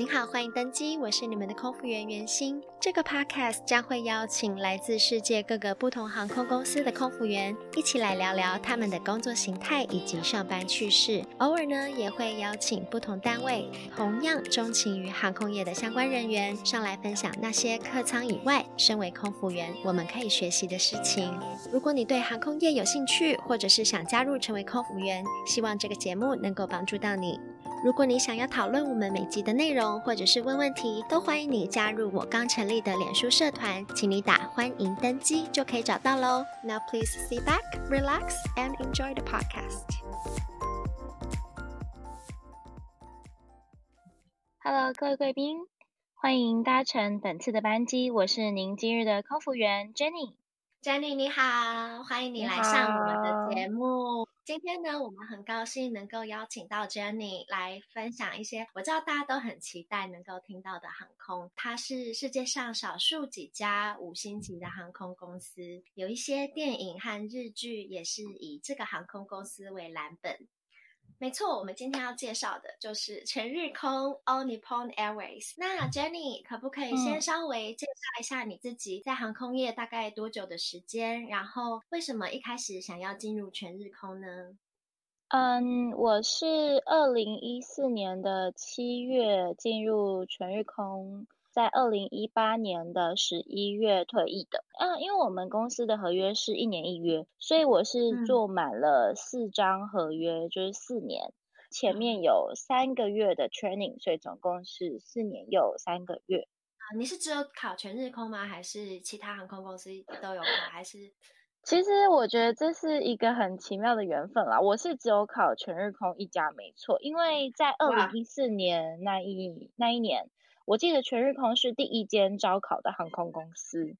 您好，欢迎登机，我是你们的空服员袁心。这个 podcast 将会邀请来自世界各个不同航空公司的空服员，一起来聊聊他们的工作形态以及上班趣事。偶尔呢，也会邀请不同单位同样钟情于航空业的相关人员上来分享那些客舱以外，身为空服员我们可以学习的事情。如果你对航空业有兴趣，或者是想加入成为空服员，希望这个节目能够帮助到你。如果你想要讨论我们每集的内容，或者是问问题，都欢迎你加入我刚成立的脸书社团，请你打“欢迎登机”就可以找到喽。Now please sit back, relax, and enjoy the podcast. Hello，各位贵宾，欢迎搭乘本次的班机，我是您今日的空服员 Jenny。Jenny 你好，欢迎你来上我们的节目。今天呢，我们很高兴能够邀请到 Jenny 来分享一些我知道大家都很期待能够听到的航空。它是世界上少数几家五星级的航空公司，有一些电影和日剧也是以这个航空公司为蓝本。没错，我们今天要介绍的就是全日空 All Nippon Airways。那 Jenny 可不可以先稍微介绍一下你自己在航空业大概多久的时间？然后为什么一开始想要进入全日空呢？嗯，我是二零一四年的七月进入全日空。在二零一八年的十一月退役的，嗯，因为我们公司的合约是一年一约，所以我是做满了四张合约，嗯、就是四年，前面有三个月的 training，所以总共是四年又三个月。啊，你是只有考全日空吗？还是其他航空公司都有考？还是？其实我觉得这是一个很奇妙的缘分啦。我是只有考全日空一家没错，因为在二零一四年那一那一年。我记得全日空是第一间招考的航空公司，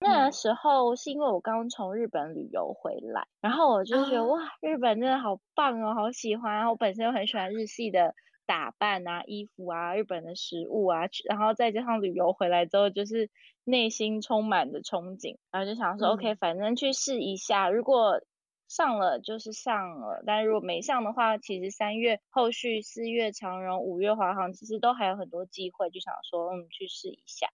那时候是因为我刚从日本旅游回来，然后我就觉得哇，日本真的好棒哦，好喜欢。然后我本身又很喜欢日系的打扮啊、衣服啊、日本的食物啊，然后再加上旅游回来之后，就是内心充满的憧憬，然后就想说、嗯、OK，反正去试一下，如果。上了就是上了，但如果没上的话，其实三月后续四月长荣、五月华航，其实都还有很多机会，就想说嗯去试一下，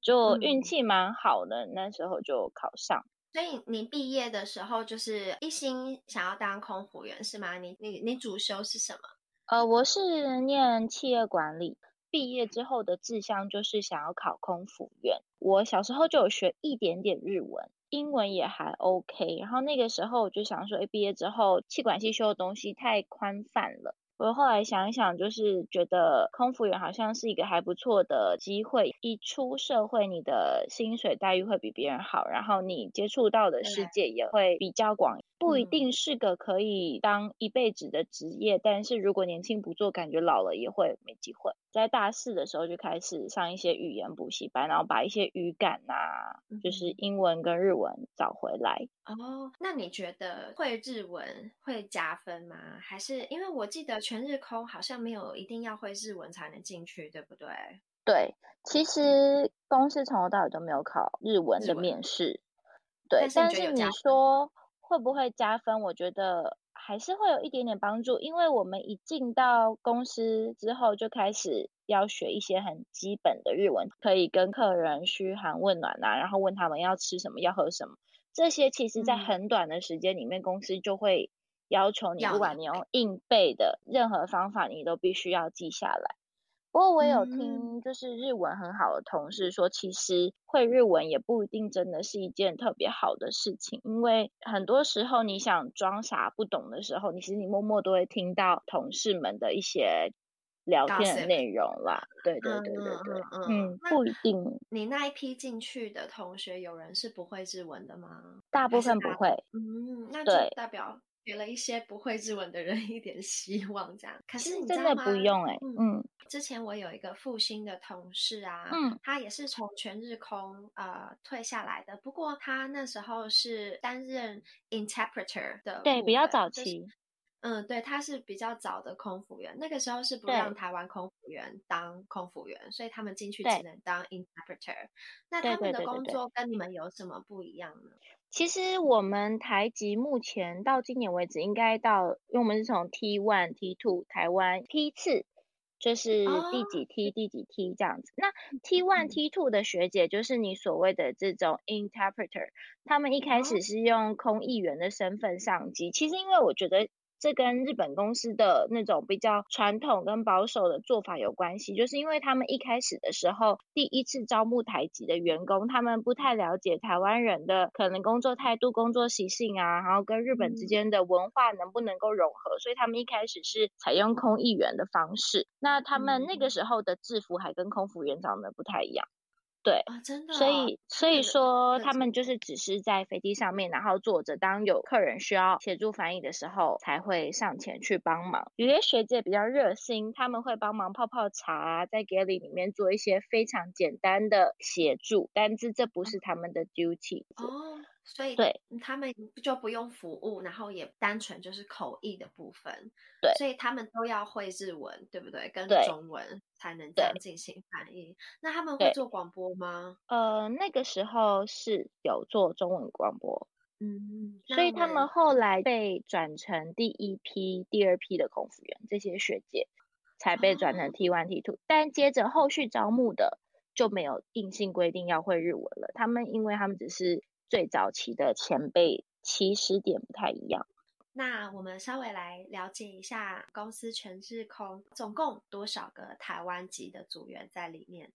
就运气蛮好的，嗯，那时候就考上。所以你毕业的时候就是一心想要当空服员是吗？你你你主修是什么？呃，我是念企业管理，毕业之后的志向就是想要考空服员。我小时候就有学一点点日文。英文也还 OK，然后那个时候我就想说，哎，毕业之后气管系修的东西太宽泛了。我后来想一想，就是觉得空服员好像是一个还不错的机会。一出社会，你的薪水待遇会比别人好，然后你接触到的世界也会比较广。不一定是个可以当一辈子的职业，但是如果年轻不做，感觉老了也会没机会。在大四的时候就开始上一些语言补习班，然后把一些语感啊，就是英文跟日文找回来。哦，那你觉得会日文会加分吗？还是因为我记得全日空好像没有一定要会日文才能进去，对不对？对，其实公司从头到尾都没有考日文的面试。对，但是你说。会不会加分？我觉得还是会有一点点帮助，因为我们一进到公司之后，就开始要学一些很基本的日文，可以跟客人嘘寒问暖啊，然后问他们要吃什么，要喝什么。这些其实在很短的时间里面，公司就会要求你，不管你用硬背的任何方法，你都必须要记下来。不过我有听，就是日文很好的同事说，其实会日文也不一定真的是一件特别好的事情，因为很多时候你想装傻不懂的时候，你其实你默默都会听到同事们的一些聊天的内容啦。对对对对对，嗯，不一定。你那一批进去的同学，有人是不会日文的吗？大部分不会。嗯，那就代表。给了一些不会日文的人一点希望，这样。可是你真的不用哎、欸，嗯。之前我有一个复兴的同事啊，嗯，他也是从全日空呃退下来的，不过他那时候是担任 interpreter 的，对，比较早期。就是嗯，对，他是比较早的空服员，那个时候是不让台湾空服员当空服员，所以他们进去只能当 interpreter。那他们的工作跟你们有什么不一样呢？其实我们台籍目前到今年为止，应该到，因为我们是从 T one、T two 台湾批次就是第几梯、oh. 第几梯这样子。那 T one、T two 的学姐就是你所谓的这种 interpreter，他们一开始是用空译员的身份上机。其实因为我觉得。这跟日本公司的那种比较传统跟保守的做法有关系，就是因为他们一开始的时候，第一次招募台籍的员工，他们不太了解台湾人的可能工作态度、工作习性啊，然后跟日本之间的文化能不能够融合，所以他们一开始是采用空译员的方式。那他们那个时候的制服还跟空服员长得不太一样。对，啊、真的、哦，所以所以说他们就是只是在飞机上面，然后坐着，当有客人需要协助翻译的时候，才会上前去帮忙。有些学姐比较热心，他们会帮忙泡泡茶啊，在 galley 里面做一些非常简单的协助，但是这不是他们的 duty。哦。所以对他们就不用服务，然后也单纯就是口译的部分。对，所以他们都要会日文，对不对？跟中文才能这样进行翻译。那他们会做广播吗？呃，那个时候是有做中文广播。嗯，所以他们后来被转成第一批、第二批的空服员，这些学姐才被转成 T one、T two，。但接着后续招募的就没有硬性规定要会日文了。他们因为他们只是。最早期的前辈起始点不太一样。那我们稍微来了解一下公司全日空总共多少个台湾籍的组员在里面？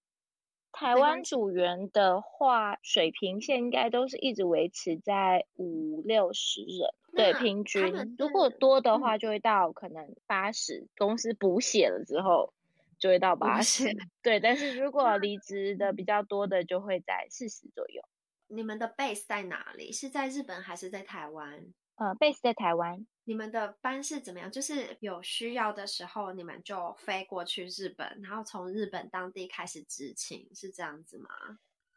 台湾组员的话，水平线应该都是一直维持在五六十人，对，平均。如果多的话，就会到可能八十、嗯。公司补血了之后，就会到八十。对，但是如果离职的比较多的，就会在四十左右。你们的 base 在哪里？是在日本还是在台湾？呃，base 在台湾。你们的班是怎么样？就是有需要的时候，你们就飞过去日本，然后从日本当地开始执勤，是这样子吗？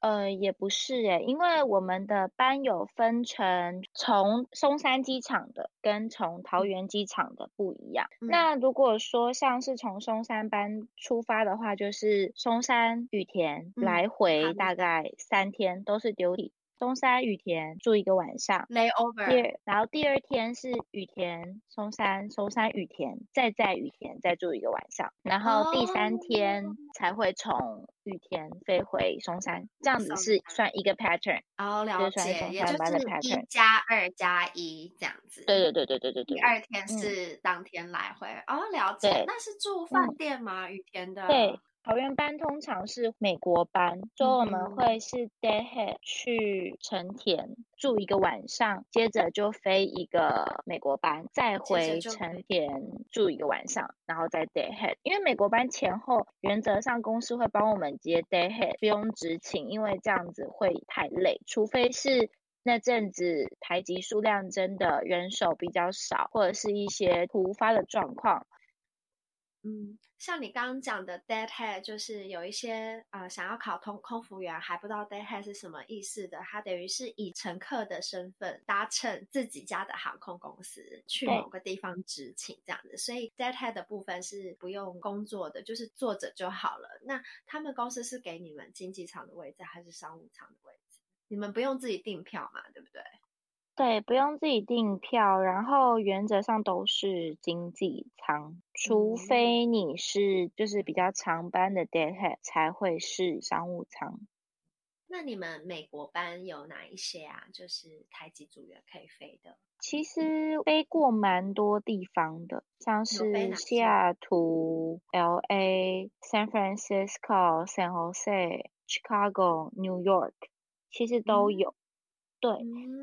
呃，也不是诶，因为我们的班有分成从松山机场的跟从桃园机场的不一样。嗯。那如果说像是从松山班出发的话，就是松山羽田来回大概三天都是丢里。松山羽田住一个晚上，layover。第二，然后第二天是羽田松山，松山羽田，再在羽田再住一个晚上，然后第三天才会从羽田飞回松山，哦、这样子是算一个 pattern。哦，了解，也就是一加二加一这样子。对对对对对对对。第二天是当天来回。嗯、哦，了解。那是住饭店吗？羽、嗯、田的。对。桃园班通常是美国班，所以我们会是 day head 去成田住一个晚上，接着就飞一个美国班，再回成田住一个晚上，然后再 day head。因为美国班前后原则上公司会帮我们接 day head，不用执勤，因为这样子会太累，除非是那阵子台籍数量真的人手比较少，或者是一些突发的状况。嗯，像你刚刚讲的 deadhead，就是有一些呃想要考通空服员还不知道 deadhead 是什么意思的，他等于是以乘客的身份搭乘自己家的航空公司去某个地方执勤这样子，所以 deadhead 的部分是不用工作的，就是坐着就好了。那他们公司是给你们经济舱的位置还是商务舱的位置？你们不用自己订票嘛，对不对？对，不用自己订票，然后原则上都是经济舱，除非你是就是比较长班的 deadhead 才会是商务舱。那你们美国班有哪一些啊？就是台籍组员可以飞的？其实飞过蛮多地方的，像是西雅图、LA、San Francisco、San Jose、Chicago、New York，其实都有。嗯对，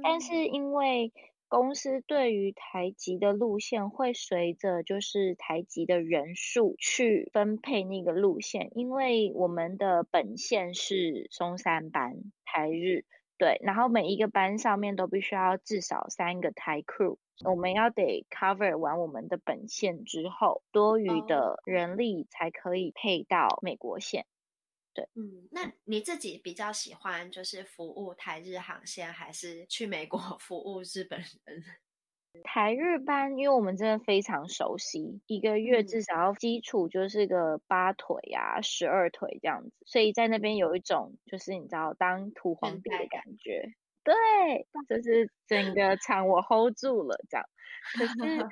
但是因为公司对于台籍的路线会随着就是台籍的人数去分配那个路线，因为我们的本线是松山班台日，对，然后每一个班上面都必须要至少三个台 crew，我们要得 cover 完我们的本线之后，多余的人力才可以配到美国线。对，嗯，那你自己比较喜欢就是服务台日航线，还是去美国 服务日本人？台日班，因为我们真的非常熟悉，一个月至少要基础就是个八腿呀、啊、十二腿这样子，所以在那边有一种就是你知道当土皇帝的感觉。对，就是整个场我 hold 住了这样。可是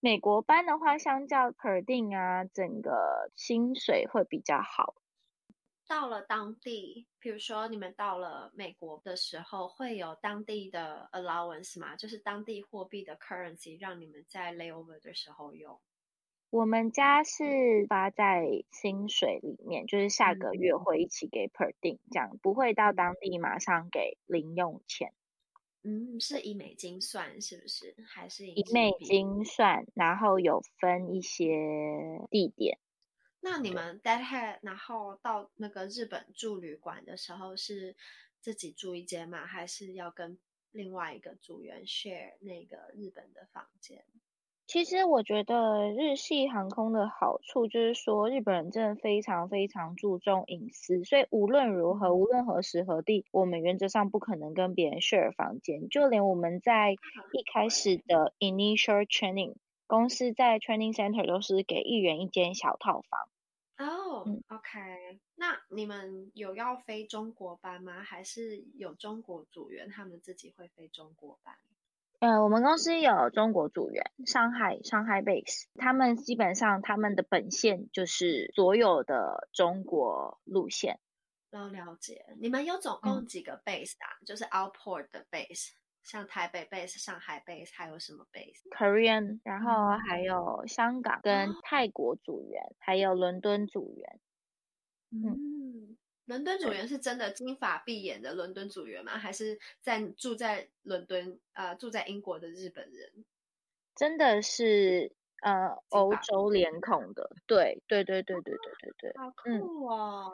美国班的话，相较 per diem 啊，整个薪水会比较好。到了当地，比如说你们到了美国的时候，会有当地的 allowance 吗？就是当地货币的 currency，让你们在 layover 的时候用。我们家是发在薪水里面，就是下个月会一起给 per diem，这样不会到当地马上给零用钱。嗯，是以美金算是不是？还是以，以美金算？然后有分一些地点。那你们 deadhead，然后到那个日本住旅馆的时候，是自己住一间吗？还是要跟另外一个组员 share 那个日本的房间？其实我觉得日系航空的好处就是说，日本人真的非常非常注重隐私，所以无论如何，无论何时何地，我们原则上不可能跟别人 share 房间。就连我们在一开始的 initial training，公司在 training center 都是给一人一间小套房。哦、oh，OK，那你们有要飞中国班吗？还是有中国组员他们自己会飞中国班？呃，我们公司有中国组员，上海上海 base，他们基本上他们的本线就是所有的中国路线。都了解。你们有总共几个 base 啊？嗯、就是 outport 的 base。像台北 base、上海 base，还有什么 base？Korean，然后还有香港跟泰国组员，哦、还有伦敦组员。嗯，伦敦组员是真的金发碧眼的伦敦组员吗？还是在住在伦敦呃住在英国的日本人？真的是。呃，欧洲脸孔的，对，对，对，对，对，对，对，对，好酷哦！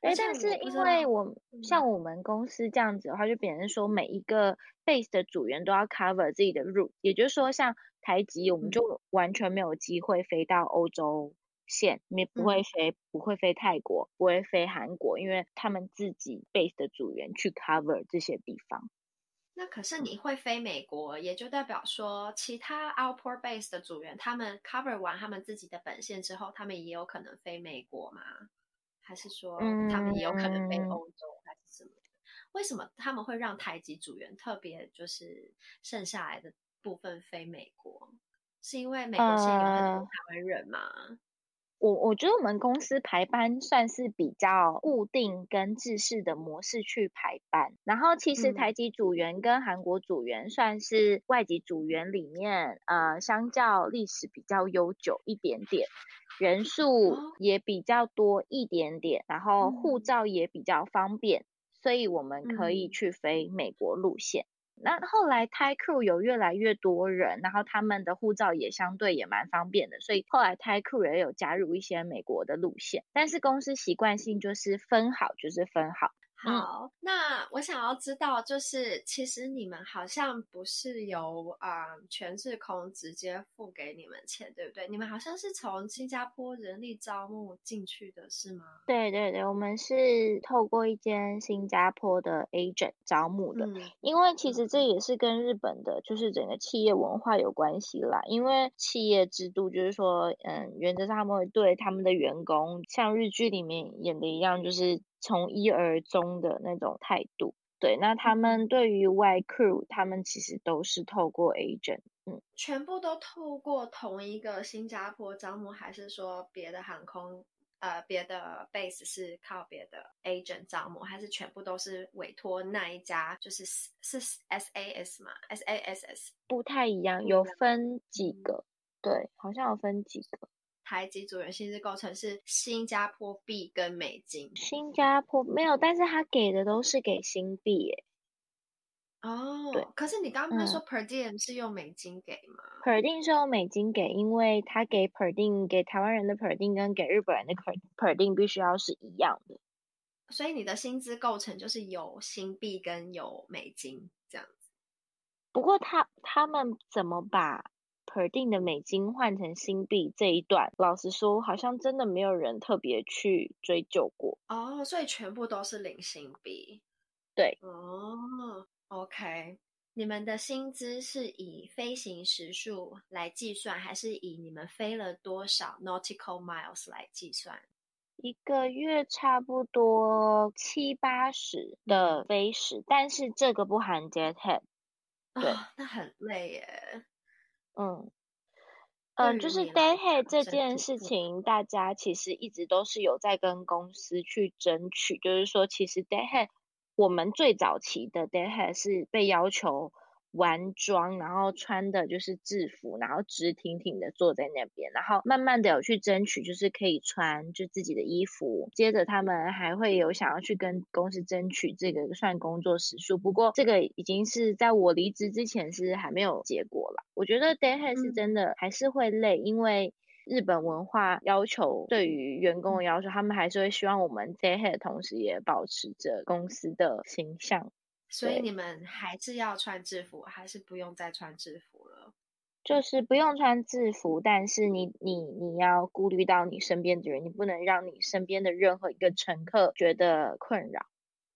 哎、嗯，但是因为我像我们公司这样子的话，就变成说每一个 base 的组员都要 cover 自己的 route，也就是说，像台籍，我们就完全没有机会飞到欧洲线，你、嗯、不会飞，不会飞泰国，不会飞韩国，因为他们自己 base 的组员去 cover 这些地方。那可是你会飞美国，也就代表说，其他 outport base 的组员，他们 cover 完他们自己的本线之后，他们也有可能飞美国吗？还是说他们也有可能飞欧洲，还是什么？为什么他们会让台籍组员特别就是剩下来的部分飞美国？是因为美国线有很多台湾人吗？呃我我觉得我们公司排班算是比较固定跟制式的模式去排班，然后其实台籍组员跟韩国组员算是外籍组员里面，呃，相较历史比较悠久一点点，人数也比较多一点点，然后护照也比较方便，所以我们可以去飞美国路线。那后来 Thai crew 有越来越多人，然后他们的护照也相对也蛮方便的，所以后来 Thai crew 也有加入一些美国的路线，但是公司习惯性就是分好就是分好。好，嗯、那我想要知道，就是其实你们好像不是由啊、呃、全智空直接付给你们钱，对不对？你们好像是从新加坡人力招募进去的，是吗？对对对，我们是透过一间新加坡的 agent 招募的，嗯、因为其实这也是跟日本的，就是整个企业文化有关系啦。因为企业制度就是说，嗯，原则上他们会对他们的员工，像日剧里面演的一样，就是。从一而终的那种态度，对，那他们对于外 crew，他们其实都是透过 agent，嗯，全部都透过同一个新加坡招募，还是说别的航空，呃，别的 base 是靠别的 agent 招募，还是全部都是委托那一家？就是是 SAS 嘛，SASS 不太一样，有分几个，嗯、对，好像有分几个。台籍组员薪资构成是新加坡币跟美金，新加坡没有，但是他给的都是给新币耶。哦，对，可是你刚刚不是说 per diem 是用美金给吗？嗯，per diem 是用美金给，因为他给 per diem 给台湾人的 per diem 跟给日本人的 per per diem 必须要是一样的，所以你的薪资构成就是有新币跟有美金这样子。不过他他们怎么把？per diem 的美金换成新币这一段，老实说，好像真的没有人特别去追究过。哦，所以全部都是零新币。对。哦，OK。你们的薪资是以飞行时数来计算，还是以你们飞了多少 nautical miles 来计算？一个月差不多七八十的飞时，但是这个不含 jet head。对，哦，那很累耶。嗯，嗯，就是 deadhead 这件事情，大家其实一直都是有在跟公司去争取，就是说，其实 deadhead 我们最早期的 deadhead 是被要求。完妆，然后穿的就是制服，然后直挺挺的坐在那边，然后慢慢的有去争取，就是可以穿就自己的衣服。接着他们还会有想要去跟公司争取这个算工作时数，不过这个已经是在我离职之前是还没有结果了。我觉得 deadhead 是真的还是会累，嗯、因为日本文化要求对于员工的要求，他们还是会希望我们 deadhead 的同时也保持着公司的形象。所以你们还是要穿制服，还是不用再穿制服了？就是不用穿制服，但是你你你要顾虑到你身边的人，你不能让你身边的任何一个乘客觉得困扰。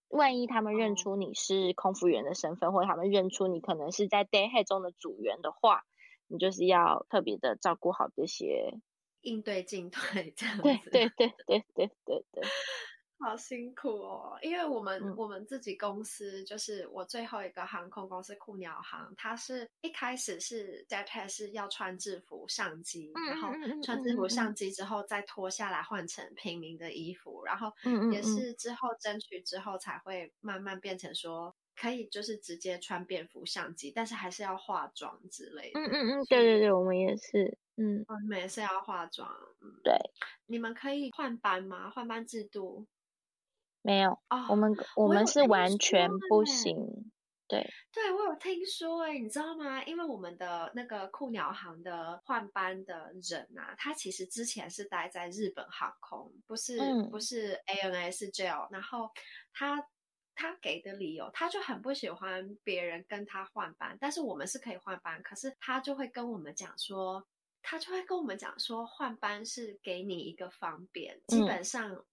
万一他们认出你是空服员的身份，哦、或者他们认出你可能是在 deadhead 中的组员的话，你就是要特别的照顾好这些应对进退 这样子。对对对对对对对。好辛苦哦，因为我们、嗯、我们自己公司就是我最后一个航空公司酷鸟航，它是一开始是 deadhead 是要穿制服上机，嗯、然后穿制服上机之后再脱下来换成平民的衣服，嗯、然后也是之后争取之后才会慢慢变成说可以就是直接穿便服上机，但是还是要化妆之类的。嗯嗯嗯，对对对，我们也是，嗯，我们也是要化妆。嗯、对，你们可以换班吗？换班制度？没有啊，我们我们是完全不行。对，对我有听说哎，你知道吗？因为我们的那个酷鸟航的换班的人啊，他其实之前是待在日本航空，不是、嗯、不是 ANA 是 JAL，然后他他给的理由，他就很不喜欢别人跟他换班，但是我们是可以换班，可是他就会跟我们讲说，他就会跟我们讲说，换班是给你一个方便，基本上。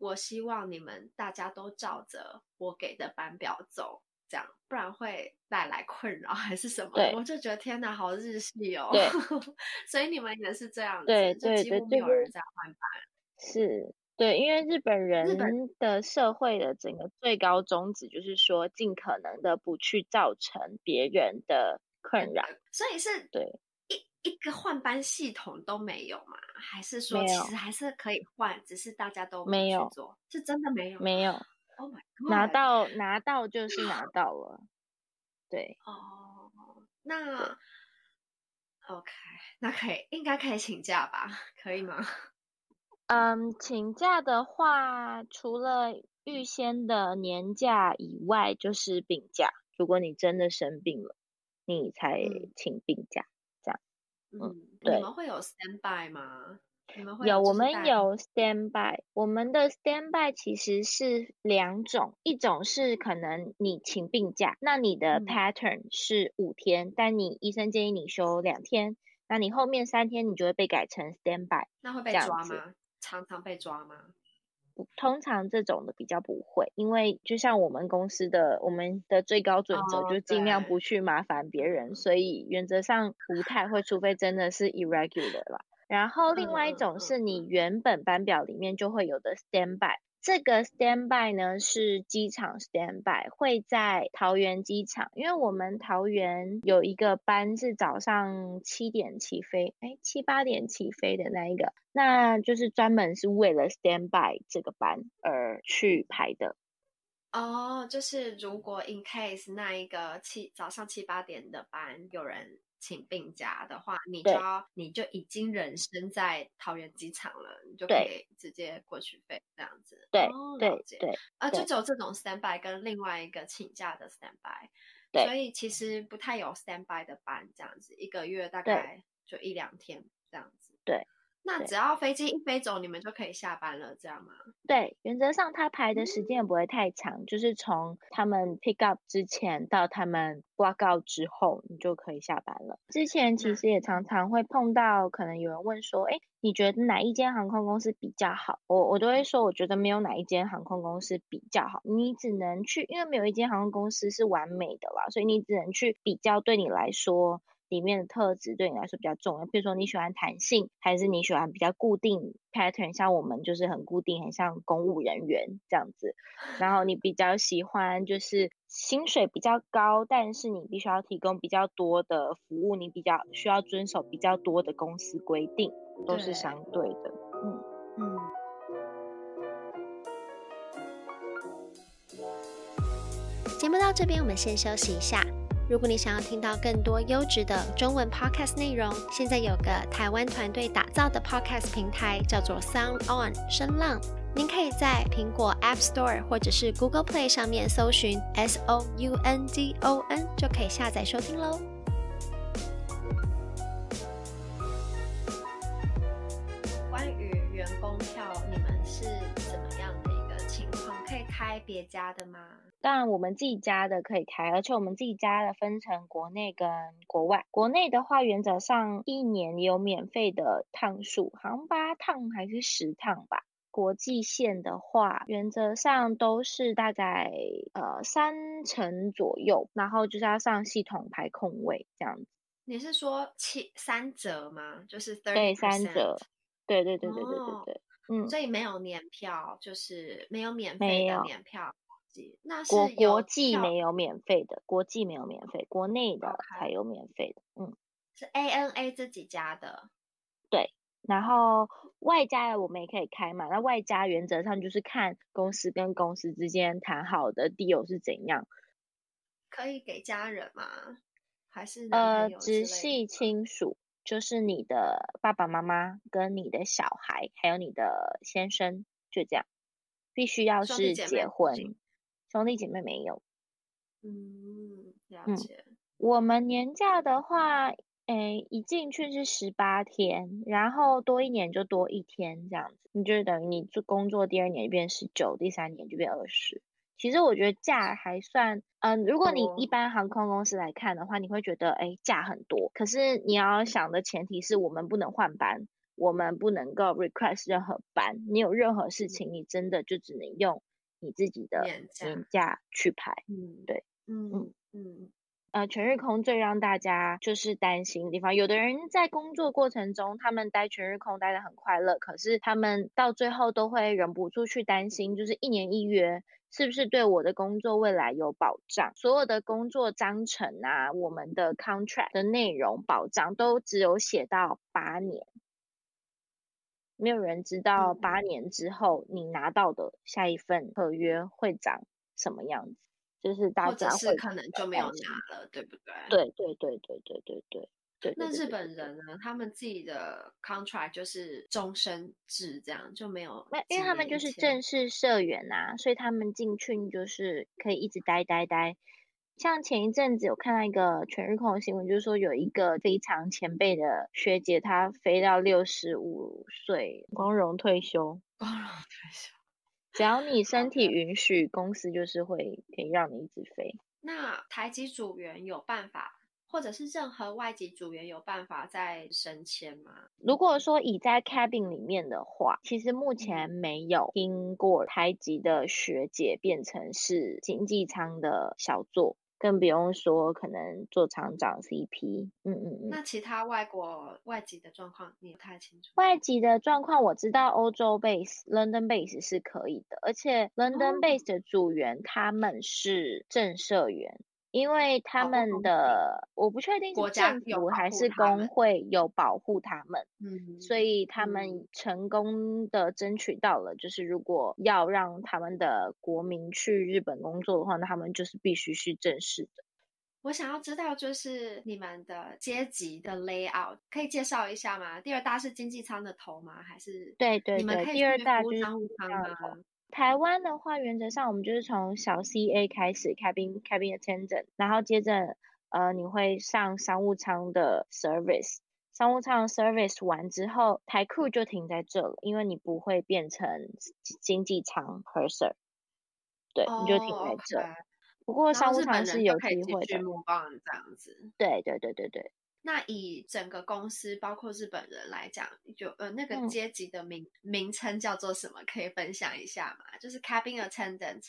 嗯我希望你们大家都照着我给的班表走，这样不然会带来困扰还是什么？我就觉得天哪，好日系哦。对 所以你们也是这样子，对就几乎没有人在换班。是，对，因为日本人的社会的整个最高宗旨就是说，尽可能的不去造成别人的困扰。所以是对。一个换班系统都没有吗？还是说其实还是可以换，只是大家都没有做？是真的没有？没有。Oh my God！拿到拿到就是拿 到了。对。哦，那 OK，那可以，应该可以请假吧？可以吗？嗯，请假的话，除了预先的年假以外，就是病假。如果你真的生病了，你才请病假。嗯嗯，对，你们会有 stand by 吗？你们会有，我们有 stand by。我们的 stand by 其实是两种，一种是可能你请病假，那你的 pattern 是五天，嗯、但你医生建议你休两天，那你后面三天你就会被改成 stand by。那会被抓吗？常常被抓吗？通常这种的比较不会，因为就像我们公司的我们的最高准则，就尽量不去麻烦别人，oh, 所以原则上不太会，除非真的是 irregular 了。然后另外一种是你原本班表里面就会有的 standby。这个 standby 呢是机场 standby，会在桃园机场，因为我们桃园有一个班是早上七点起飞，哎，七八点起飞的那一个，那就是专门是为了 standby 这个班而去排的。哦，就是如果 in case 那一个七早上七八点的班有人。请病假的话，你就要你就已经人身在桃园机场了，你就可以直接过去飞这样子。对，哦、对，对，啊，就只有这种 standby 跟另外一个请假的 standby，对所以其实不太有 standby 的班这样子，一个月大概就一两天这样子。对。那只要飞机一飞走，你们就可以下班了，这样吗？对，原则上他排的时间也不会太长，嗯、就是从他们 pick up 之前到他们挂告之后，你就可以下班了。之前其实也常常会碰到，可能有人问说，哎、嗯，你觉得哪一间航空公司比较好？我我都会说，我觉得没有哪一间航空公司比较好，你只能去，因为没有一间航空公司是完美的啦，所以你只能去比较，对你来说。里面的特质对你来说比较重要。比如说你喜欢弹性，还是你喜欢比较固定 pattern？像我们就是很固定，很像公务人员这样子。然后你比较喜欢就是薪水比较高，但是你必须要提供比较多的服务，你比较需要遵守比较多的公司规定，都是相对的。嗯嗯。节目到这边，我们先休息一下。如果你想要听到更多优质的中文 podcast 内容，现在有个台湾团队打造的 podcast 平台，叫做 Sound On 声浪。您可以在苹果 App Store 或者是 Google Play 上面搜寻 S O U N D O N，就可以下载收听喽。关于员工票，别家的吗？当然，我们自己家的可以开，而且我们自己家的分成国内跟国外。国内的话，原则上一年也有免费的趟数，好像八趟还是十趟吧。国际线的话，原则上都是大概呃三成左右，然后就是要上系统排空位这样子。你是说七三折吗？就是对三折，对对对对对对对，嗯，所以没有年票，就是没有免费的年票。那是国国际没有免费的，国际没有免费，国内的才有免费的。嗯，是 ANA 这几家的，对。然后外加的我们也可以开嘛。那外加原则上就是看公司跟公司之间谈好的 deal 是怎样。可以给家人吗？还是呃直系亲属，就是你的爸爸妈妈跟你的小孩，还有你的先生，就这样，必须要是结婚。兄弟姐妹没有，嗯，了解。嗯，我们年假的话，诶，一进去是十八天，然后多一年就多一天这样子，你就等于你做工作第二年就变十九，第三年就变二十。其实我觉得假还算，嗯，如果你一般航空公司来看的话，你会觉得，哎，假很多。可是你要想的前提是我们不能换班，我们不能够 request 任何班，你有任何事情，你真的就只能用。你自己的年假去排，嗯，对，嗯嗯嗯，呃，全日空最让大家就是担心的地方，有的人在工作过程中，他们待全日空待得很快乐，可是他们到最后都会忍不住去担心，就是一年一约是不是对我的工作未来有保障？所有的工作章程啊，我们的 contract 的内容保障都只有写到八年。没有人知道八年之后你拿到的下一份合约会长什么样子，就是大家是可能就没有拿了，对不对？对对对对对对对。那日本人呢？他们自己的 contract 就是终身制，这样就没有。那因为他们就是正式社员呐、啊，所以他们进去就是可以一直待待待。像前一阵子有看到一个全日空的新闻，就是说有一个非常前辈的学姐，她飞到六十五岁，光荣退休，光荣退休。只要你身体允许，公司就是会可以让你一直飞。那台籍组员有办法，或者是任何外籍组员有办法再升迁吗？如果说已在 cabin 里面的话，其实目前没有听过台籍的学姐变成是经济舱的小座。更不用说可能做厂长 CP，嗯嗯嗯。那其他外国外籍的状况你也不太清楚。外籍的状况我知道，欧洲 base、London base 是可以的，而且 London base 的组员他们是正社员。因为他们的，我不确定是政府还是工会有保护他们，嗯，所以他们成功的争取到了，就是如果要让他们的国民去日本工作的话，那他们就是必须是正式的。我想要知道，就是你们的阶级的 layout，可以介绍一下吗？第二大是经济舱的头吗？还是对对对，你们可以第二大就是商务舱吗？台湾的话，原则上我们就是从小 CA 开始，cabin cabin attendant，然后接着呃你会上商务舱的 service，商务舱 service 完之后，台 crew 就停在这了，因为你不会变成经济舱 purser，对，oh, 你就停在这。Okay. 不过商务舱是有机会的。这样子。对对对对对。那以整个公司，包括日本人来讲，就呃那个阶级的名、嗯、名称叫做什么？可以分享一下吗？就是 cabin attendant，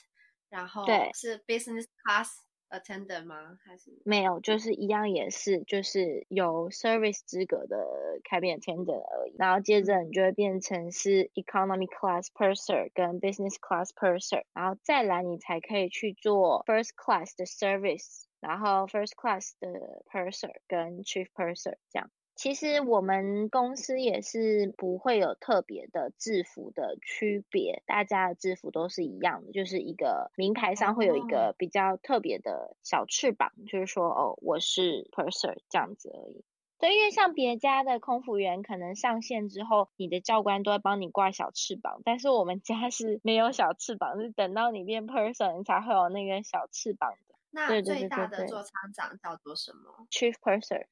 然后是 business class attendant 吗？还是没有，就是一样，也是就是有 service 资格的 cabin attendant 而已。然后接着你就会变成是 economy class purser 跟 business class purser，然后再来你才可以去做 first class 的 service，然后 first class 的 purser 跟 chief purser 这样。其实我们公司也是不会有特别的制服的区别，大家的制服都是一样的，就是一个名牌上会有一个比较特别的小翅膀，就是说哦，我是 purser 这样子而已。对，因为像别家的空服员可能上线之后，你的教官都会帮你挂小翅膀，但是我们家是没有小翅膀，是等到你变 purser 你才会有那个小翅膀的。那最大的座舱长叫做什么？Chief Purser。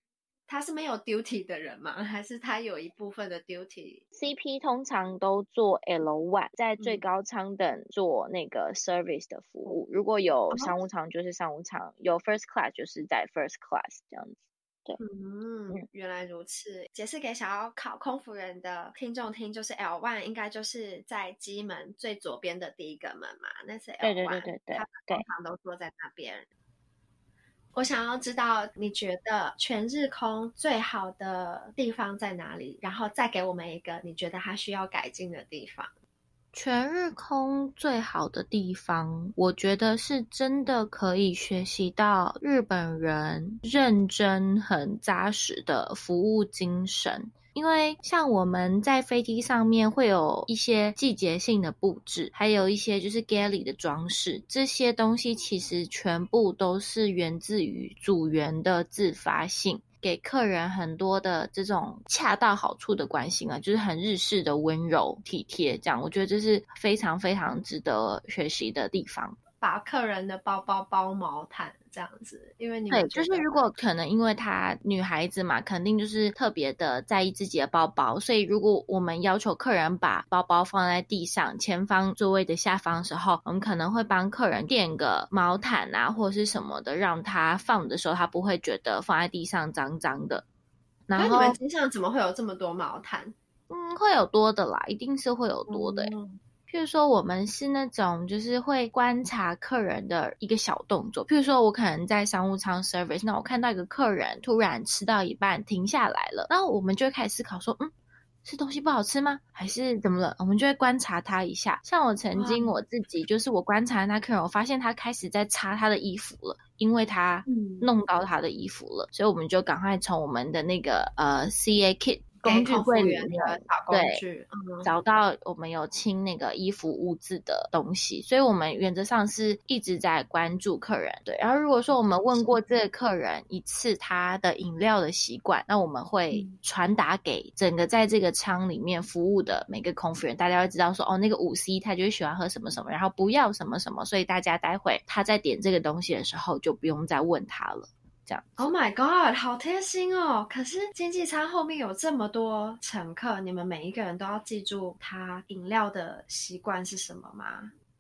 他是没有 duty 的人吗？还是他有一部分的 duty？CP 通常都做 L one，在最高舱等做那个 service 的服务。嗯、如果有商务舱就是商务舱，有 first class 就是在 first class 这样子。对，嗯，原来如此。解释给想要考空服员的听众听，就是 L one 应该就是在机门最左边的第一个门嘛，那是 L one，对对对对对，他通常都坐在那边。我想要知道，你觉得全日空最好的地方在哪里？然后再给我们一个你觉得它需要改进的地方。全日空最好的地方，我觉得是真的可以学习到日本人认真、很扎实的服务精神。因为像我们在飞机上面会有一些季节性的布置，还有一些就是 galley 的装饰，这些东西其实全部都是源自于组员的自发性，给客人很多的这种恰到好处的关心啊，就是很日式的温柔体贴，这样我觉得这是非常非常值得学习的地方。把客人的包包包毛毯这样子，因为你对，就是如果可能，因为她女孩子嘛，肯定就是特别的在意自己的包包，所以如果我们要求客人把包包放在地上前方座位的下方的时候，我们可能会帮客人垫个毛毯啊，或者是什么的，让他放的时候他不会觉得放在地上脏脏的。然后你们身上怎么会有这么多毛毯？嗯，会有多的啦，一定是会有多的。嗯譬如说，我们是那种就是会观察客人的一个小动作。譬如说，我可能在商务舱 service，那我看到一个客人突然吃到一半停下来了，然后我们就会开始思考说，嗯，是东西不好吃吗？还是怎么了？我们就会观察他一下。像我曾经我自己，就是我观察那客人，我发现他开始在擦他的衣服了，因为他弄到他的衣服了，所以我们就赶快从我们的那个呃 CA kit。工具柜里面，对，嗯，找到我们有清那个衣服污渍的东西，所以我们原则上是一直在关注客人。对，然后如果说我们问过这个客人一次他的饮料的习惯，那我们会传达给整个在这个仓里面服务的每个空服员，大家会知道说，哦，那个五 C 他就喜欢喝什么什么，然后不要什么什么，所以大家待会他在点这个东西的时候就不用再问他了。这样，Oh my God，好贴心哦！可是经济舱后面有这么多乘客，你们每一个人都要记住他饮料的习惯是什么吗？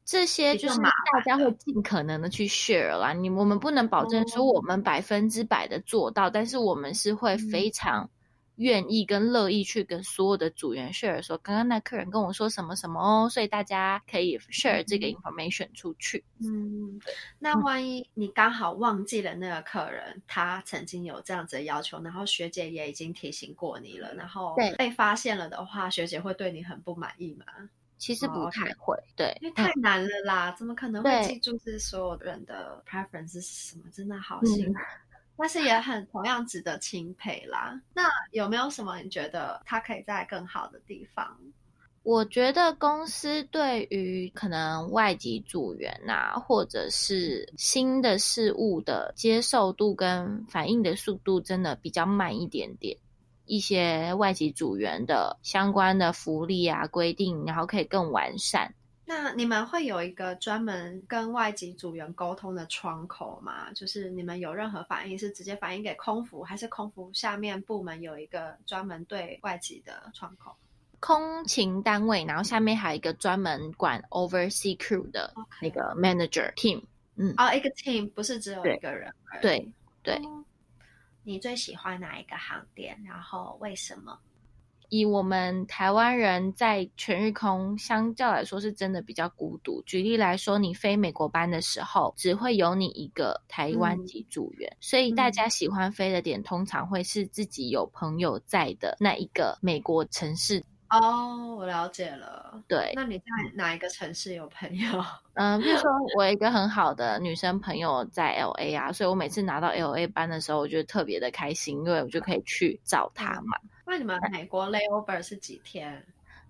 这些就是大家会尽可能的去 share 啦。你我们不能保证说我们百分之百的做到，但是我们是会非常。愿意跟乐意去跟所有的组员 share 说，刚刚那客人跟我说什么什么哦，所以大家可以 share 这个 information 出去。嗯，那万一你刚好忘记了那个客人，嗯、他曾经有这样子的要求，然后学姐也已经提醒过你了，然后被发现了的话，学姐会对你很不满意吗？其实不太会，哦、对，因为太难了啦，嗯、怎么可能会记住是所有人的 preference 是什么？真的好辛苦。嗯但是也很同样值得钦佩啦。那有没有什么你觉得它可以在更好的地方？我觉得公司对于可能外籍组员啊，或者是新的事物的接受度跟反应的速度，真的比较慢一点点。一些外籍组员的相关的福利啊规定，然后可以更完善。那你们会有一个专门跟外籍组员沟通的窗口吗？就是你们有任何反应是直接反映给空服，还是空服下面部门有一个专门对外籍的窗口？空勤单位，然后下面还有一个专门管 oversea crew 的那个 manager team。嗯，哦，一个 team 不是只有一个人。对对。你最喜欢哪一个航点？然后为什么？以我们台湾人在全日空相较来说，是真的比较孤独。举例来说，你飞美国班的时候，只会有你一个台湾籍组员，嗯、所以大家喜欢飞的点，通常会是自己有朋友在的那一个美国城市。哦，我了解了。对，那你在哪一个城市有朋友？嗯，比如说我一个很好的女生朋友在 LA 啊，所以我每次拿到 LA 班的时候，我就特别的开心，因为我就可以去找她嘛。那你们美国 layover 是几天？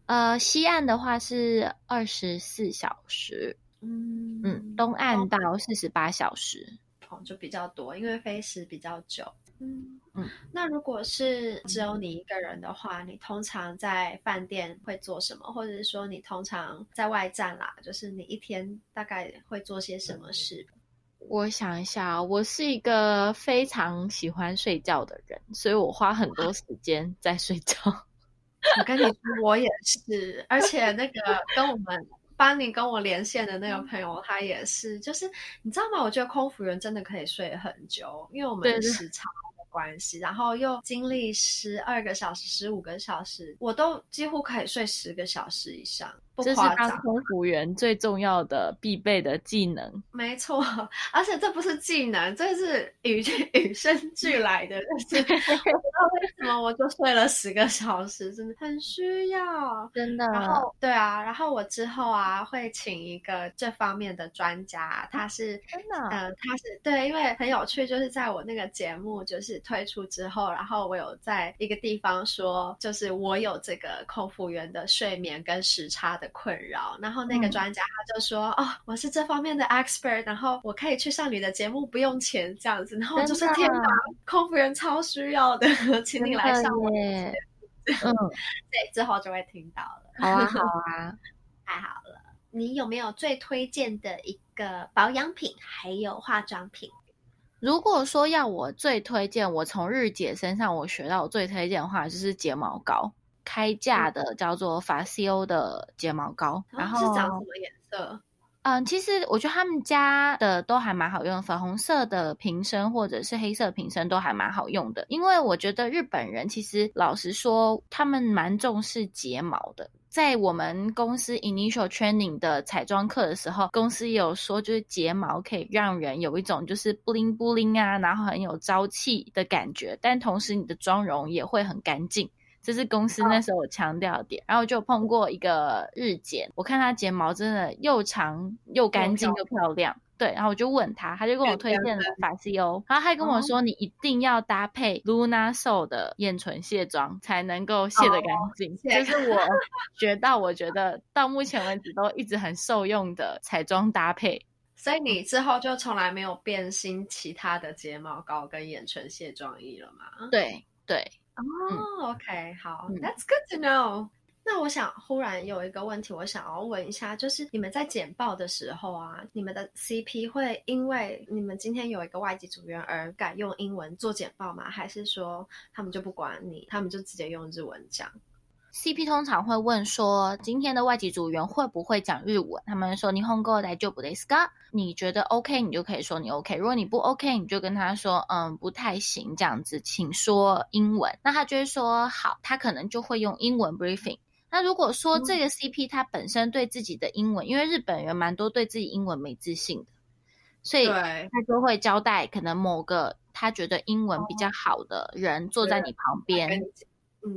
呃，西岸的话是二十四小时，嗯嗯，东岸到四十八小时，哦，就比较多，因为飞时比较久。嗯嗯，那如果是只有你一个人的话，你通常在饭店会做什么？或者是说你通常在外站啦，就是你一天大概会做些什么事？我想一下，我是一个非常喜欢睡觉的人，所以我花很多时间在睡觉。我跟你说，我也是，而且那个跟我们。帮你跟我连线的那个朋友，他也是，就是你知道吗？我觉得空服员真的可以睡很久，因为我们的时差的关系，然后又经历十二个小时、十五个小时，我都几乎可以睡十个小时以上。这是当空服员最重要的必备的技能。没错，而且这不是技能，这是与与生俱来的。就是我 不知道为什么我就睡了十个小时，真的很需要，真的。然后对啊，然后我之后啊会请一个这方面的专家，他是真的，呃，他是对，因为很有趣，就是在我那个节目就是推出之后，然后我有在一个地方说，就是我有这个空服员的睡眠跟时差的困扰，然后那个专家他就说：“嗯、哦，我是这方面的 expert，然后我可以去上你的节目，不用钱这样子。”然后我就是：“天哪，空服员超需要的，请你来上我的节目。”嗯，对，之后就会听到了。好啊，好啊，太好了。你有没有最推荐的一个保养品，还有化妆品？如果说要我最推荐，我从日姐身上我学到我最推荐的话，就是睫毛膏。开价的叫做 Facio 的睫毛膏，嗯、然后是长什么颜色？嗯，其实我觉得他们家的都还蛮好用，粉红色的瓶身或者是黑色瓶身都还蛮好用的。因为我觉得日本人其实老实说，他们蛮重视睫毛的。在我们公司 initial training 的彩妆课的时候，公司也有说，就是睫毛可以让人有一种就是 bling bling 啊，然后很有朝气的感觉，但同时你的妆容也会很干净。这是公司那时候我强调的点，然后就碰过一个日检，我看她睫毛真的又长又干净又漂亮，对，然后我就问他，他就跟我推荐了 Facio，然后他还跟我说，你一定要搭配 Luna Soul 的眼唇卸妆才能够卸得干净，就是我 学到我觉得到目前为止都一直很受用的彩妆搭配。所以你之后就从来没有变心其他的睫毛膏跟眼唇卸妆液了吗？对对。哦、oh，OK，好，嗯，That's good to know。那我想忽然有一个问题，我想要问一下，就是你们在简报的时候啊，你们的 CP 会因为你们今天有一个外籍组员而改用英文做简报吗？还是说他们就不管你，他们就直接用日文讲 ？CP 通常会问说，今天的外籍组员会不会讲日文？他们说，日本语大丈夫ですか？你觉得 OK，你就可以说你 OK。如果你不 OK，你就跟他说，嗯，不太行，这样子，请说英文。那他就会说好，他可能就会用英文 briefing。那如果说这个 CP 他本身对自己的英文，因为日本人蛮多对自己英文没自信的，所以他就会交代可能某个他觉得英文比较好的人坐在你旁边。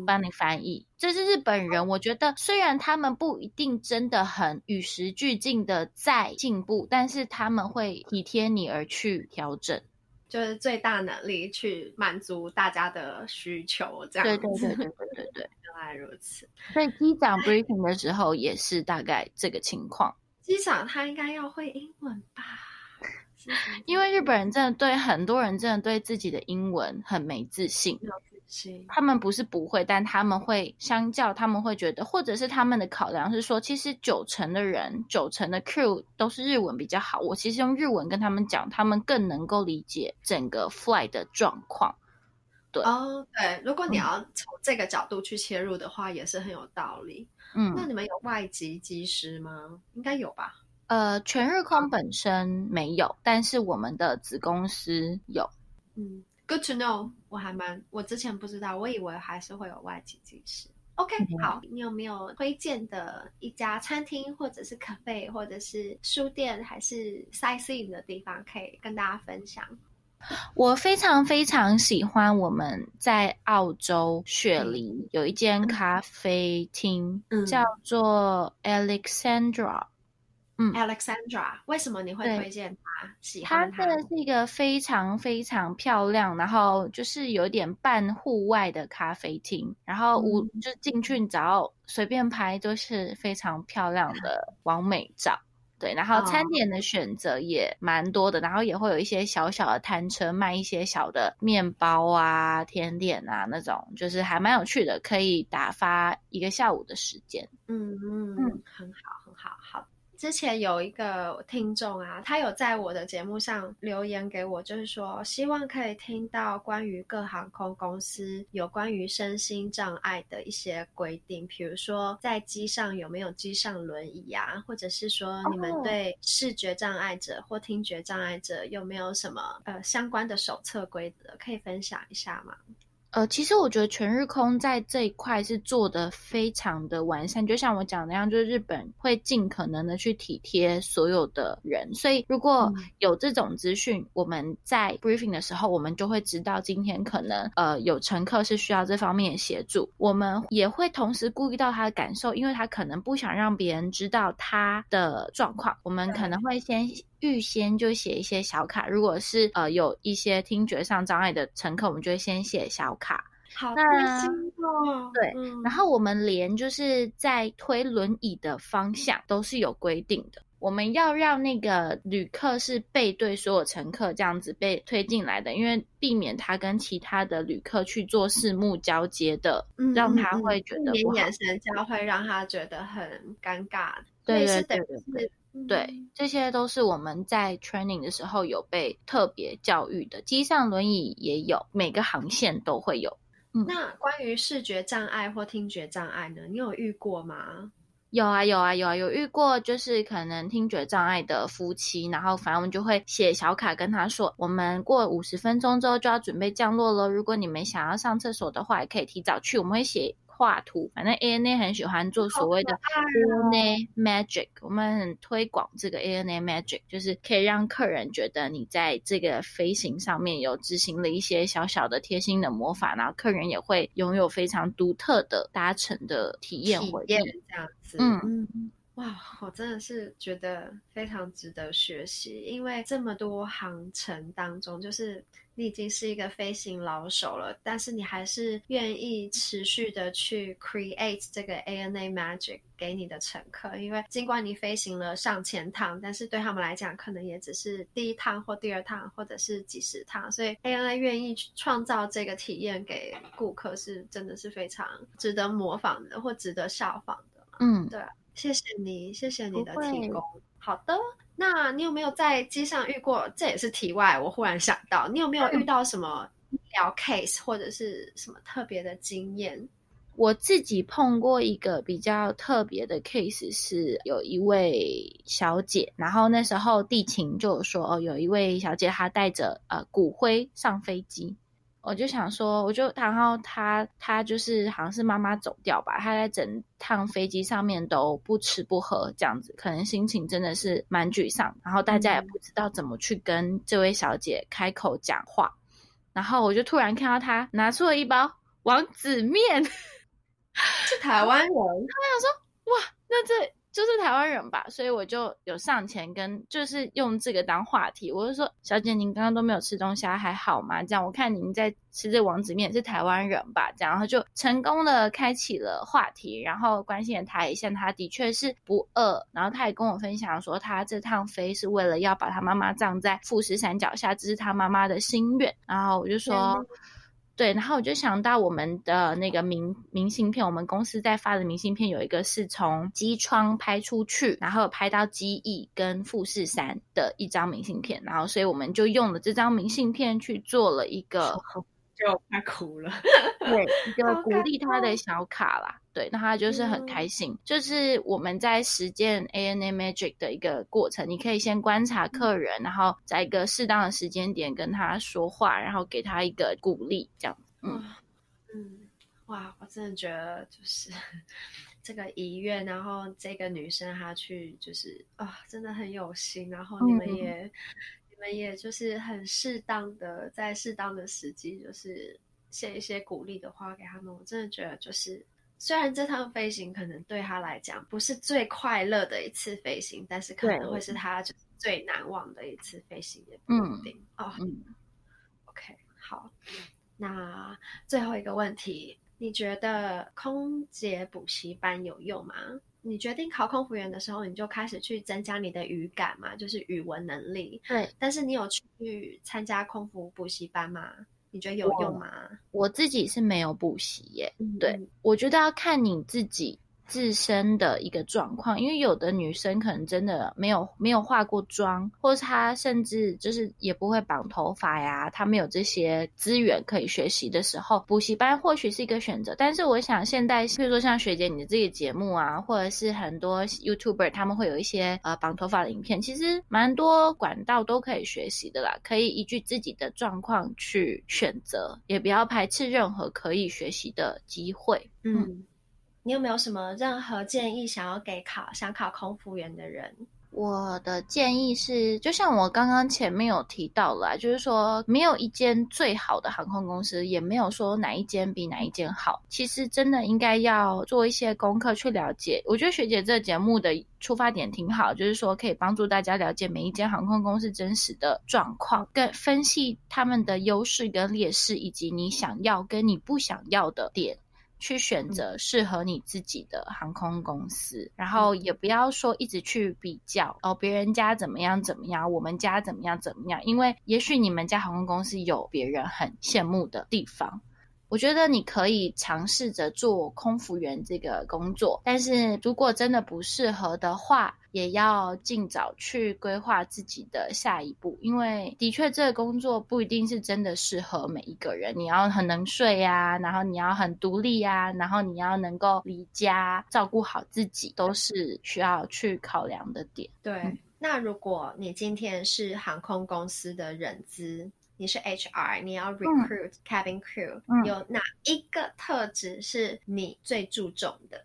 帮你翻译，这是日本人。我觉得虽然他们不一定真的很与时俱进的在进步，但是他们会体贴你而去调整，就是最大能力去满足大家的需求，这样。对对对对对对对，原来如此。所以机长 briefing 的时候也是大概这个情况。机长他应该要会英文吧？因为日本人真的对很多人真的对自己的英文很没自信。他们不是不会，但他们会相较，他们会觉得，或者是他们的考量是说，其实九成的人，九成的 crew 都是日文比较好。我其实用日文跟他们讲，他们更能够理解整个 flight 的状况。对哦，对，如果你要从这个角度去切入的话，嗯、也是很有道理。嗯，那你们有外籍机师吗？应该有吧？呃，全日空本身没有，但是我们的子公司有。嗯。Good to know，我还蛮，我之前不知道，我以为还是会有外籍技师。OK，好，你有没有推荐的一家餐厅，或者是咖啡，或者是书店，还是 sightseeing 的地方，可以跟大家分享？我非常非常喜欢我们在澳洲雪梨有一间咖啡厅，嗯、叫做 Alexandra。嗯，Alexandra，为什么你会推荐他？喜欢他？它真的是一个非常非常漂亮，然后就是有点半户外的咖啡厅，然后无、嗯、就进去，只要随便拍都是非常漂亮的 完美照。对，然后餐点的选择也蛮多的，哦、然后也会有一些小小的摊车卖一些小的面包啊、甜点啊那种，就是还蛮有趣的，可以打发一个下午的时间。嗯嗯嗯，很好。之前有一个听众啊，他有在我的节目上留言给我，就是说希望可以听到关于各航空公司有关于身心障碍的一些规定，比如说在机上有没有机上轮椅啊，或者是说你们对视觉障碍者或听觉障碍者有没有什么呃相关的手册规则，可以分享一下吗？呃，其实我觉得全日空在这一块是做得非常的完善，就像我讲的那样，就是日本会尽可能的去体贴所有的人，所以如果有这种资讯，嗯、我们在 briefing 的时候，我们就会知道今天可能呃有乘客是需要这方面的协助，我们也会同时顾虑到他的感受，因为他可能不想让别人知道他的状况，我们可能会先。预先就写一些小卡，如果是呃有一些听觉上障碍的乘客，我们就会先写小卡。好贴心哦。对，嗯、然后我们连就是在推轮椅的方向都是有规定的，我们要让那个旅客是背对所有乘客这样子被推进来的，因为避免他跟其他的旅客去做四目交接的，嗯、让他会觉得眼神交会让他觉得很尴尬。对对对对对。对，这些都是我们在 training 的时候有被特别教育的。机上轮椅也有，每个航线都会有。嗯，那关于视觉障碍或听觉障碍呢？你有遇过吗？有啊，有啊，有啊，有遇过，就是可能听觉障碍的夫妻，然后反正我们就会写小卡跟他说，我们过五十分钟之后就要准备降落了。如果你们想要上厕所的话，也可以提早去。我们会写。画图，反正 ANA 很喜欢做所谓的 ANA Magic，我们很推广这个 ANA Magic，就是可以让客人觉得你在这个飞行上面有执行了一些小小的贴心的魔法，然后客人也会拥有非常独特的搭乘的体验回忆，体验这样子。嗯嗯，哇，我真的是觉得非常值得学习，因为这么多航程当中，就是。你已经是一个飞行老手了，但是你还是愿意持续的去 create 这个 ANA Magic 给你的乘客，因为尽管你飞行了上千趟，但是对他们来讲，可能也只是第一趟或第二趟，或者是几十趟，所以 ANA 愿意去创造这个体验给顾客，是真的是非常值得模仿的，或值得效仿的。嗯，对，谢谢你，谢谢你的提供。好的。那你有没有在机上遇过？这也是题外，我忽然想到，你有没有遇到什么医疗 case 或者是什么特别的经验？我自己碰过一个比较特别的 case，是有一位小姐，然后那时候地勤就有说，哦，有一位小姐她带着呃骨灰上飞机。我就想说，我就然后他他就是好像是妈妈走掉吧，他在整趟飞机上面都不吃不喝这样子，可能心情真的是蛮沮丧，然后大家也不知道怎么去跟这位小姐开口讲话，然后我就突然看到他拿出了一包王子面，是台湾人，他想说哇，那这。就是台湾人吧，所以我就有上前跟，就是用这个当话题，我就说：“小姐，您刚刚都没有吃东西，还好吗？这样我看您在吃这王子面，是台湾人吧？这样，然后就成功的开启了话题，然后关心了他一下，他的确是不饿，然后他也跟我分享说，他这趟飞是为了要把他妈妈葬在富士山脚下，这是他妈妈的心愿，然后我就说。对，然后我就想到我们的那个明明信片，我们公司在发的明信片有一个是从机窗拍出去，然后拍到机翼跟富士山的一张明信片，然后所以我们就用了这张明信片去做了一个。就快哭了，对，一个鼓励他的小卡啦，对，那他就是很开心。嗯、就是我们在实践 ANA Magic 的一个过程，你可以先观察客人，然后在一个适当的时间点跟他说话，然后给他一个鼓励，这样。嗯。嗯，哇，我真的觉得就是 这个遗愿，然后这个女生她去就是啊，真的很有心，然后你们也、们也就是很适当的在适当的时机，就是写一些鼓励的话给他们。我真的觉得就是，虽然这趟飞行可能对他来讲不是最快乐的一次飞行，但是可能会是他就是最难忘的一次飞行也不一定哦。嗯，OK，好，那最后一个问题。你觉得空姐补习班有用吗？你决定考空服员的时候，你就开始去增加你的语感嘛，就是语文能力。对，但是你有去参加空服补习班吗？你觉得有用吗？我，我自己是没有补习耶。对，嗯，我觉得要看你自己。自身的一个状况，因为有的女生可能真的没有没有化过妆，或是她甚至就是也不会绑头发呀，她没有这些资源可以学习的时候，补习班或许是一个选择。但是我想现在，比如说像学姐你的这个节目啊，或者是很多 YouTuber 他们会有一些呃绑头发的影片，其实蛮多管道都可以学习的啦，可以依据自己的状况去选择，也不要排斥任何可以学习的机会。嗯。你有没有什么任何建议想要给考想考空服员的人？我的建议是，就像我刚刚前面有提到了，就是说没有一间最好的航空公司，也没有说哪一间比哪一间好。其实真的应该要做一些功课去了解。我觉得学姐这节目的出发点挺好，就是说可以帮助大家了解每一间航空公司真实的状况，跟分析他们的优势跟劣势，以及你想要跟你不想要的点。去选择适合你自己的航空公司，嗯、然后也不要说一直去比较哦，别人家怎么样怎么样，我们家怎么样怎么样，因为也许你们家航空公司有别人很羡慕的地方。我觉得你可以尝试着做空服员这个工作，但是如果真的不适合的话，也要尽早去规划自己的下一步，因为的确这个工作不一定是真的适合每一个人。你要很能睡呀，然后你要很独立呀，然后你要能够离家照顾好自己，都是需要去考量的点。对，嗯、那如果你今天是航空公司的人资，你是 HR，你要 recruit cabin crew，嗯、有哪一个特质是你最注重的？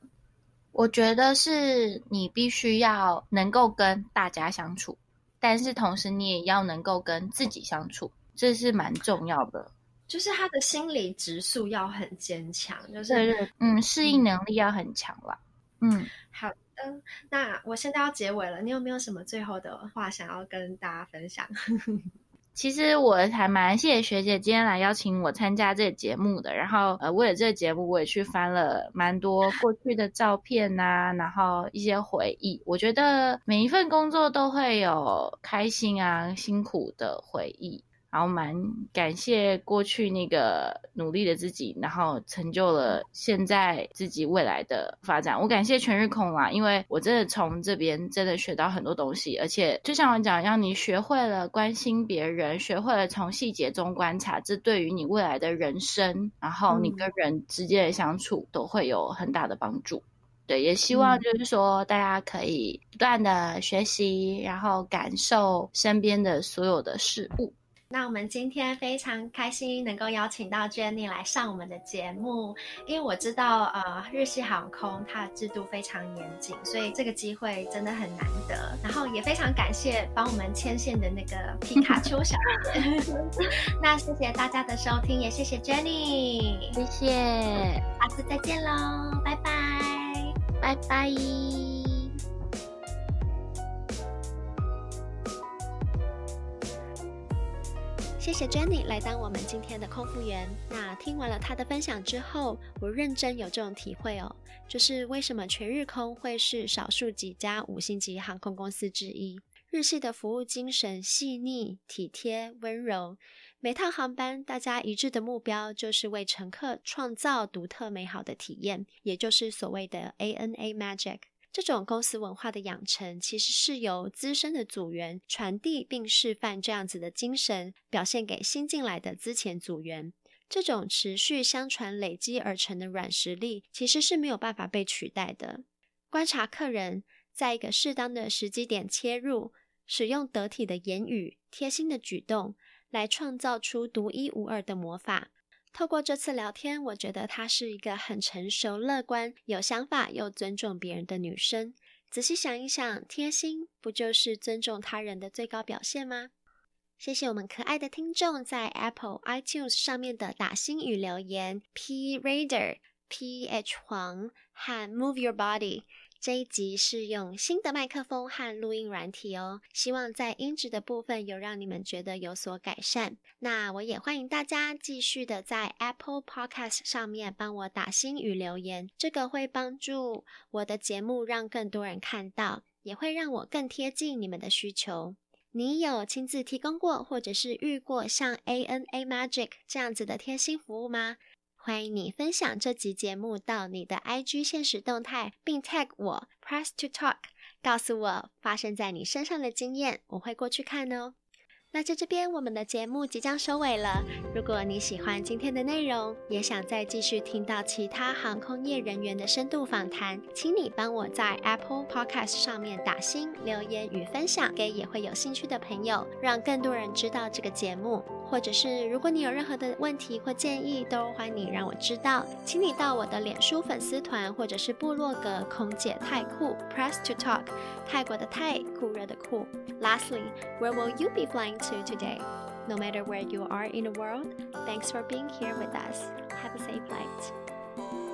我觉得是你必须要能够跟大家相处，但是同时你也要能够跟自己相处，这是蛮重要的。就是他的心理指数要很坚强，就是嗯，适应能力要很强了。嗯，好的，那我现在要结尾了，你有没有什么最后的话想要跟大家分享？其实我还蛮谢谢学姐今天来邀请我参加这个节目的，然后呃，为了这个节目，我也去翻了蛮多过去的照片呐、啊，然后一些回忆。我觉得每一份工作都会有开心啊、辛苦的回忆。然后蛮感谢过去那个努力的自己，然后成就了现在自己未来的发展。我感谢全日空啦，因为我真的从这边真的学到很多东西，而且就像我讲，让你学会了关心别人，学会了从细节中观察，这对于你未来的人生，然后你跟人之间的相处都会有很大的帮助。对，也希望就是说大家可以不断的学习，然后感受身边的所有的事物。那我们今天非常开心能够邀请到 Jenny 来上我们的节目，因为我知道呃日系航空它的制度非常严谨，所以这个机会真的很难得。然后也非常感谢帮我们牵线的那个皮卡丘小姐。那谢谢大家的收听，也谢谢 Jenny，谢谢，下次再见喽，拜拜，拜拜。谢谢 Jenny 来当我们今天的空服员。那听完了她的分享之后，我认真有这种体会哦，就是为什么全日空会是少数几家五星级航空公司之一。日系的服务精神细腻、体贴、温柔，每趟航班大家一致的目标就是为乘客创造独特美好的体验，也就是所谓的 ANA Magic。这种公司文化的养成，其实是由资深的组员传递并示范这样子的精神，表现给新进来的资前组员。这种持续相传累积而成的软实力，其实是没有办法被取代的。观察客人，在一个适当的时机点切入，使用得体的言语、贴心的举动，来创造出独一无二的魔法。透过这次聊天，我觉得她是一个很成熟、乐观、有想法又尊重别人的女生。仔细想一想，贴心不就是尊重他人的最高表现吗？谢谢我们可爱的听众在 Apple iTunes 上面的打星与留言，P Raider、P H 黄和 Move Your Body。这一集是用新的麦克风和录音软体哦，希望在音质的部分有让你们觉得有所改善。那我也欢迎大家继续的在 Apple Podcast 上面帮我打星与留言，这个会帮助我的节目让更多人看到，也会让我更贴近你们的需求。你有亲自提供过或者是遇过像 ANA Magic 这样子的贴心服务吗？欢迎你分享这集节目到你的 IG 现实动态，并 tag 我 Press to Talk，告诉我发生在你身上的经验，我会过去看哦。那在这边，我们的节目即将收尾了。如果你喜欢今天的内容，也想再继续听到其他航空业人员的深度访谈，请你帮我在 Apple Podcast 上面打星、留言与分享给也会有兴趣的朋友，让更多人知道这个节目。或者是如果你有任何的问题或建议，都欢迎你让我知道。请你到我的脸书粉丝团或者是部落格空姐太酷 Press to Talk，泰国的泰，酷热的酷。Lastly, where will you be flying to today? No matter where you are in the world, thanks for being here with us. Have a safe flight.